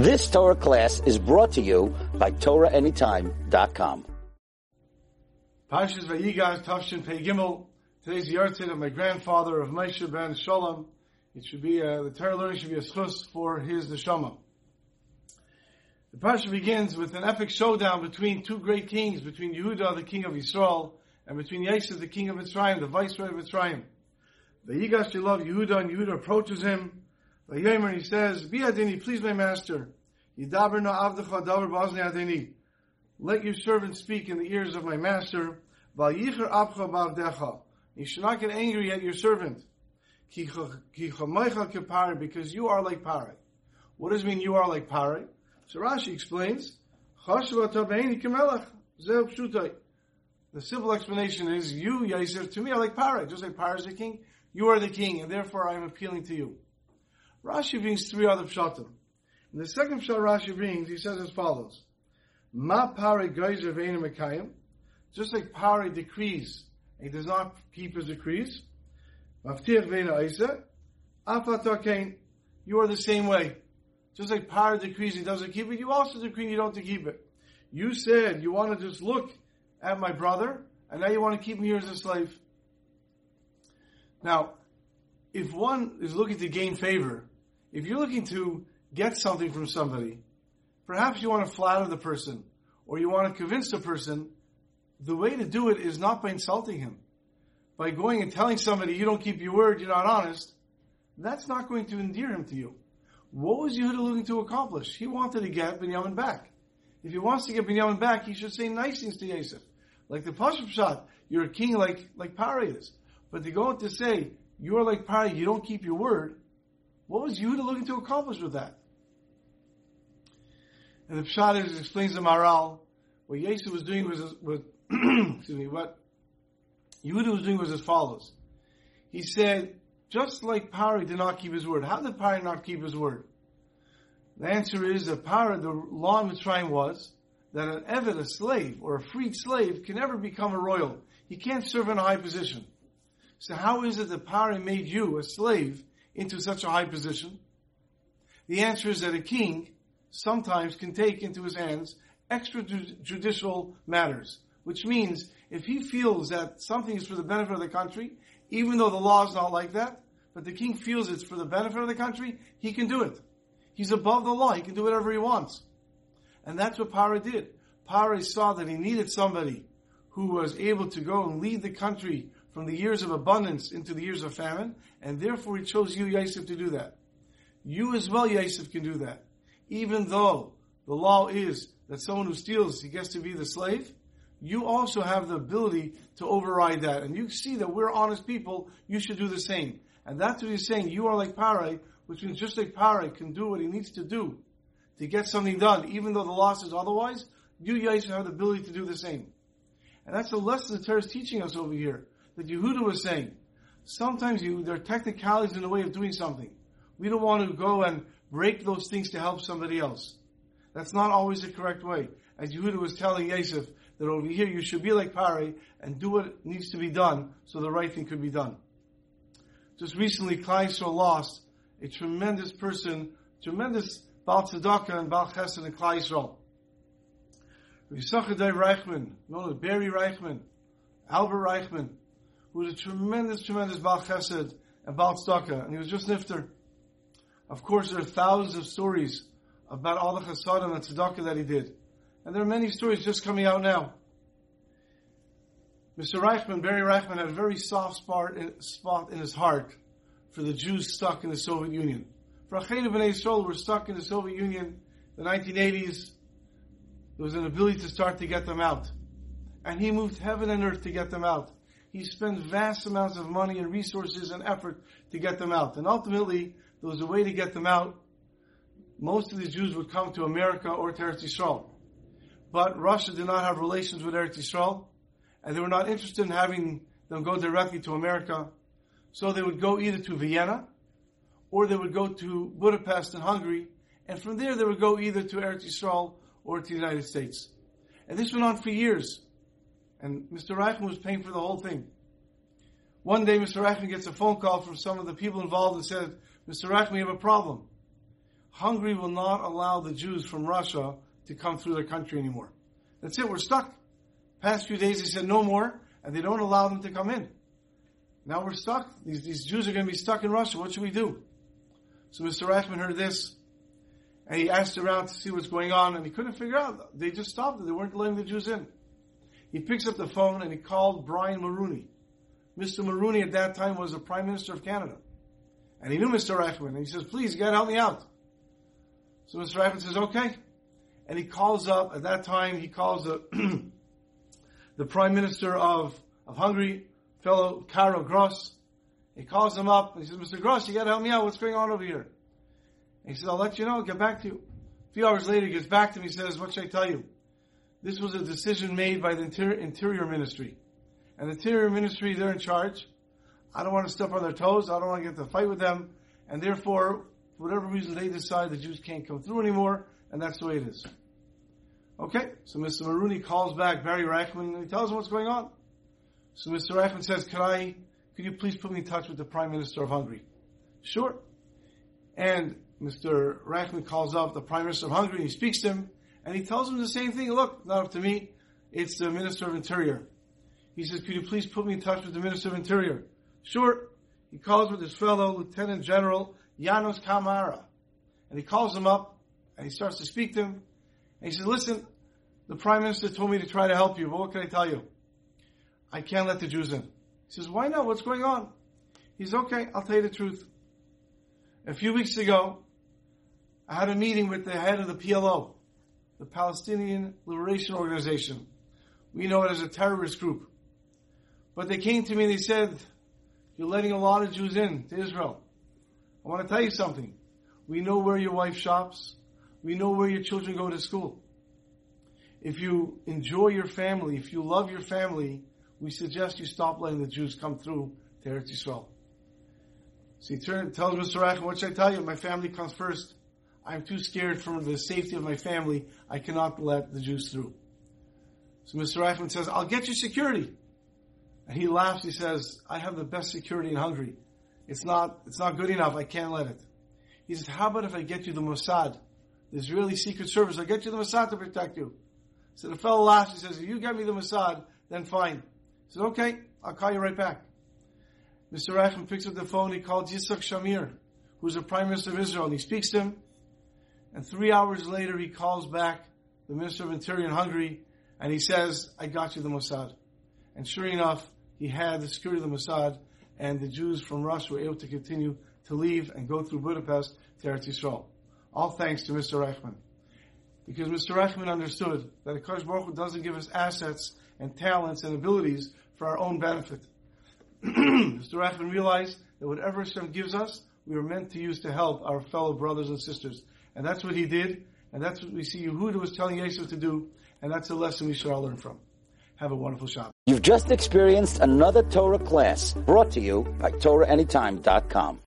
This Torah class is brought to you by TorahAnytime.com. Parshas Vayigash Tavshin Pei Gimel. Today's the yahrzeit of my grandfather of Moshe ben Shalom. It should be uh, the Torah learning should be a zchus for his neshama. The parsha begins with an epic showdown between two great kings, between Yehuda, the king of Israel, and between Yosef, the king of Mitzrayim, the viceroy of Mitzrayim. The Yigash love Yehuda, and Yehuda approaches him. The Yomer, he says, Bi adini, please my master. Yidaber na avdecha davar adini. Let your servant speak in the ears of my master. Val yicher abcha bavdecha. You should not get angry at your servant. Ki kapari, because you are like pare. What does it mean you are like pare? So Rashi explains, the simple explanation is, you, Yosef, to me are like Parah. Just like Parah is the king, you are the king, and therefore I am appealing to you. Rashi brings three other pshatim. In the second pshat Rashi brings, he says as follows, Ma Pare Geiser Mekayim, just like Pare decrees, he does not keep his decrees, Maftir Veina Isa, Afatakein, you are the same way. Just like Par decrees he doesn't keep it, you also decree you don't to keep it. You said you want to just look at my brother, and now you want to keep him here as a slave. Now, if one is looking to gain favor, if you're looking to get something from somebody, perhaps you want to flatter the person, or you want to convince the person, the way to do it is not by insulting him. By going and telling somebody you don't keep your word, you're not honest, that's not going to endear him to you. What was Yehuda looking to accomplish? He wanted to get Binyamin back. If he wants to get Binyamin back, he should say nice things to Yosef. Like the pashut pshat, you're a king like, like Pari is. But to go to say, you're like Pari, you don't keep your word, what was Yehuda looking to accomplish with that? And the Pshat explains the Maharal, what Yosef was doing was, was excuse me, what Yehuda was doing was as follows. He said, just like Pari did not keep his word. How did Pari not keep his word? The answer is that Pari, the law in Mitzrayim was that an Evid, a slave, or a freed slave, can never become a royal. He can't serve in a high position. So how is it that Pari made you, a slave, into such a high position? The answer is that a king sometimes can take into his hands extrajudicial matters, which means if he feels that something is for the benefit of the country, even though the law is not like that, but the king feels it's for the benefit of the country, he can do it. He's above the law. He can do whatever he wants. And that's what Pare did. Pare saw that he needed somebody who was able to go and lead the country from the years of abundance into the years of famine, and therefore he chose you, Yosef, to do that. You as well, Yosef, can do that. Even though the law is that someone who steals, he gets to be the slave, you also have the ability to override that. And you see that we're honest people, you should do the same. And that's what he's saying. You are like Parai, which means just like Parai can do what he needs to do to get something done, even though the law says otherwise, you guys have the ability to do the same. And that's the lesson the Torah is teaching us over here. That Yehuda was saying, sometimes you, there are technicalities in the way of doing something. We don't want to go and break those things to help somebody else. That's not always the correct way. As Yehuda was telling Yosef, that over here you should be like Pare and do what needs to be done so the right thing could be done. Just recently, Klal Yisrael lost a tremendous person, tremendous Baal Tzedakah and Baal Chesed Klal Yisrael. Yisachadai Reichman, known as Barry Reichman, Albert Reichman, who was a tremendous, tremendous Baal Chesed and Baal Tzedakah, and he was just nifter. Of course, there are thousands of stories about all the Chesadim and Tzedakah that he did. And there are many stories just coming out now. Mr. Reichman, Barry Reichman, had a very soft spot in, spot in his heart for the Jews stuck in the Soviet Union. For Achenu B'nai Yisrael were stuck in the Soviet Union in the 1980s. There was an ability to start to get them out. And he moved heaven and earth to get them out. He spent vast amounts of money and resources and effort to get them out. And ultimately, there was a way to get them out. Most of the Jews would come to America or to Eretz Yisrael. But Russia did not have relations with Eretz Yisrael, and they were not interested in having them go directly to America. So they would go either to Vienna, or they would go to Budapest in Hungary, and from there they would go either to Eretz Yisrael or to the United States. And this went on for years. And Mr. Reichman was paying for the whole thing. One day, Mr. Reichman gets a phone call from some of the people involved and said, Mr. Reichman, we have a problem. Hungary will not allow the Jews from Russia to come through their country anymore. That's it, we're stuck. Past few days they said no more, and they don't allow them to come in. Now we're stuck. These, these Jews are going to be stuck in Russia. What should we do? So Mr. Rachman heard this, and he asked around to see what's going on, and he couldn't figure out. They just stopped it. They weren't letting the Jews in. He picks up the phone and he called Brian Mulroney. Mr. Mulroney at that time was the Prime Minister of Canada. And he knew Mr. Rachman, and he says, please, gotta help me out. So Mr. Rachman says, okay. And he calls up, at that time, he calls the, the Prime Minister of, of Hungary, fellow Karoly Grosz. He calls him up and he says, Mr. Grosz, you gotta help me out. What's going on over here? And he says, I'll let you know. I'll get back to you. A few hours later, he gets back to me and says, what should I tell you? This was a decision made by the Interior, Interior Ministry. And the Interior Ministry, they're in charge. I don't want to step on their toes. I don't want to get to fight with them. And therefore, for whatever reason, they decide the Jews can't come through anymore. And that's the way it is. Okay, so Mr. Mulroney calls back Barry Rachman and he tells him what's going on. So Mr. Rachman says, "Can I? Could you please put me in touch with the Prime Minister of Hungary?" Sure. And Mr. Rachman calls up the Prime Minister of Hungary and he speaks to him and he tells him the same thing. Look, not up to me. It's the Minister of Interior. He says, could you please put me in touch with the Minister of Interior? Sure. He calls with his fellow Lieutenant General Janos Kamara. And he calls him up and he starts to speak to him. And he says, listen, the Prime Minister told me to try to help you, but what can I tell you? I can't let the Jews in. He says, why not? What's going on? He says, okay, I'll tell you the truth. A few weeks ago, I had a meeting with the head of the PLO, the Palestinian Liberation Organization. We know it as a terrorist group. But they came to me and they said, you're letting a lot of Jews in to Israel. I want to tell you something. We know where your wife shops. We know where your children go to school. If you enjoy your family, if you love your family, we suggest you stop letting the Jews come through to Eretz Yisrael. So he turns, tells Mr. Rachman, what should I tell you? My family comes first. I'm too scared for the safety of my family. I cannot let the Jews through. So Mr. Rachman says, I'll get you security. And he laughs. He says, I have the best security in Hungary. It's not, it's not good enough. I can't let it. He says, how about if I get you the Mossad, the Israeli Secret Service? I'll get you the Mossad to protect you. So the fellow laughs. He says, if you get me the Mossad, then fine. He says, okay, I'll call you right back. Mr. Rachman picks up the phone. He calls Yitzhak Shamir, who's the Prime Minister of Israel, and he speaks to him. And three hours later, he calls back the Minister of Interior in Hungary, and he says, I got you the Mossad. And sure enough, he had the security of the Mossad, and the Jews from Russia were able to continue to leave and go through Budapest to Eretz Yisrael. All thanks to Mr. Rachman. Because Mr. Rachman understood that Akash Baruch Hu doesn't give us assets and talents and abilities for our own benefit. Mr. Rachman realized that whatever Hashem gives us, we are meant to use to help our fellow brothers and sisters. And that's what he did, and that's what we see Yehuda was telling Yosef to do, and that's a lesson we should all learn from. Have a wonderful Shabbat. You've just experienced another Torah class brought to you by TorahAnytime.com.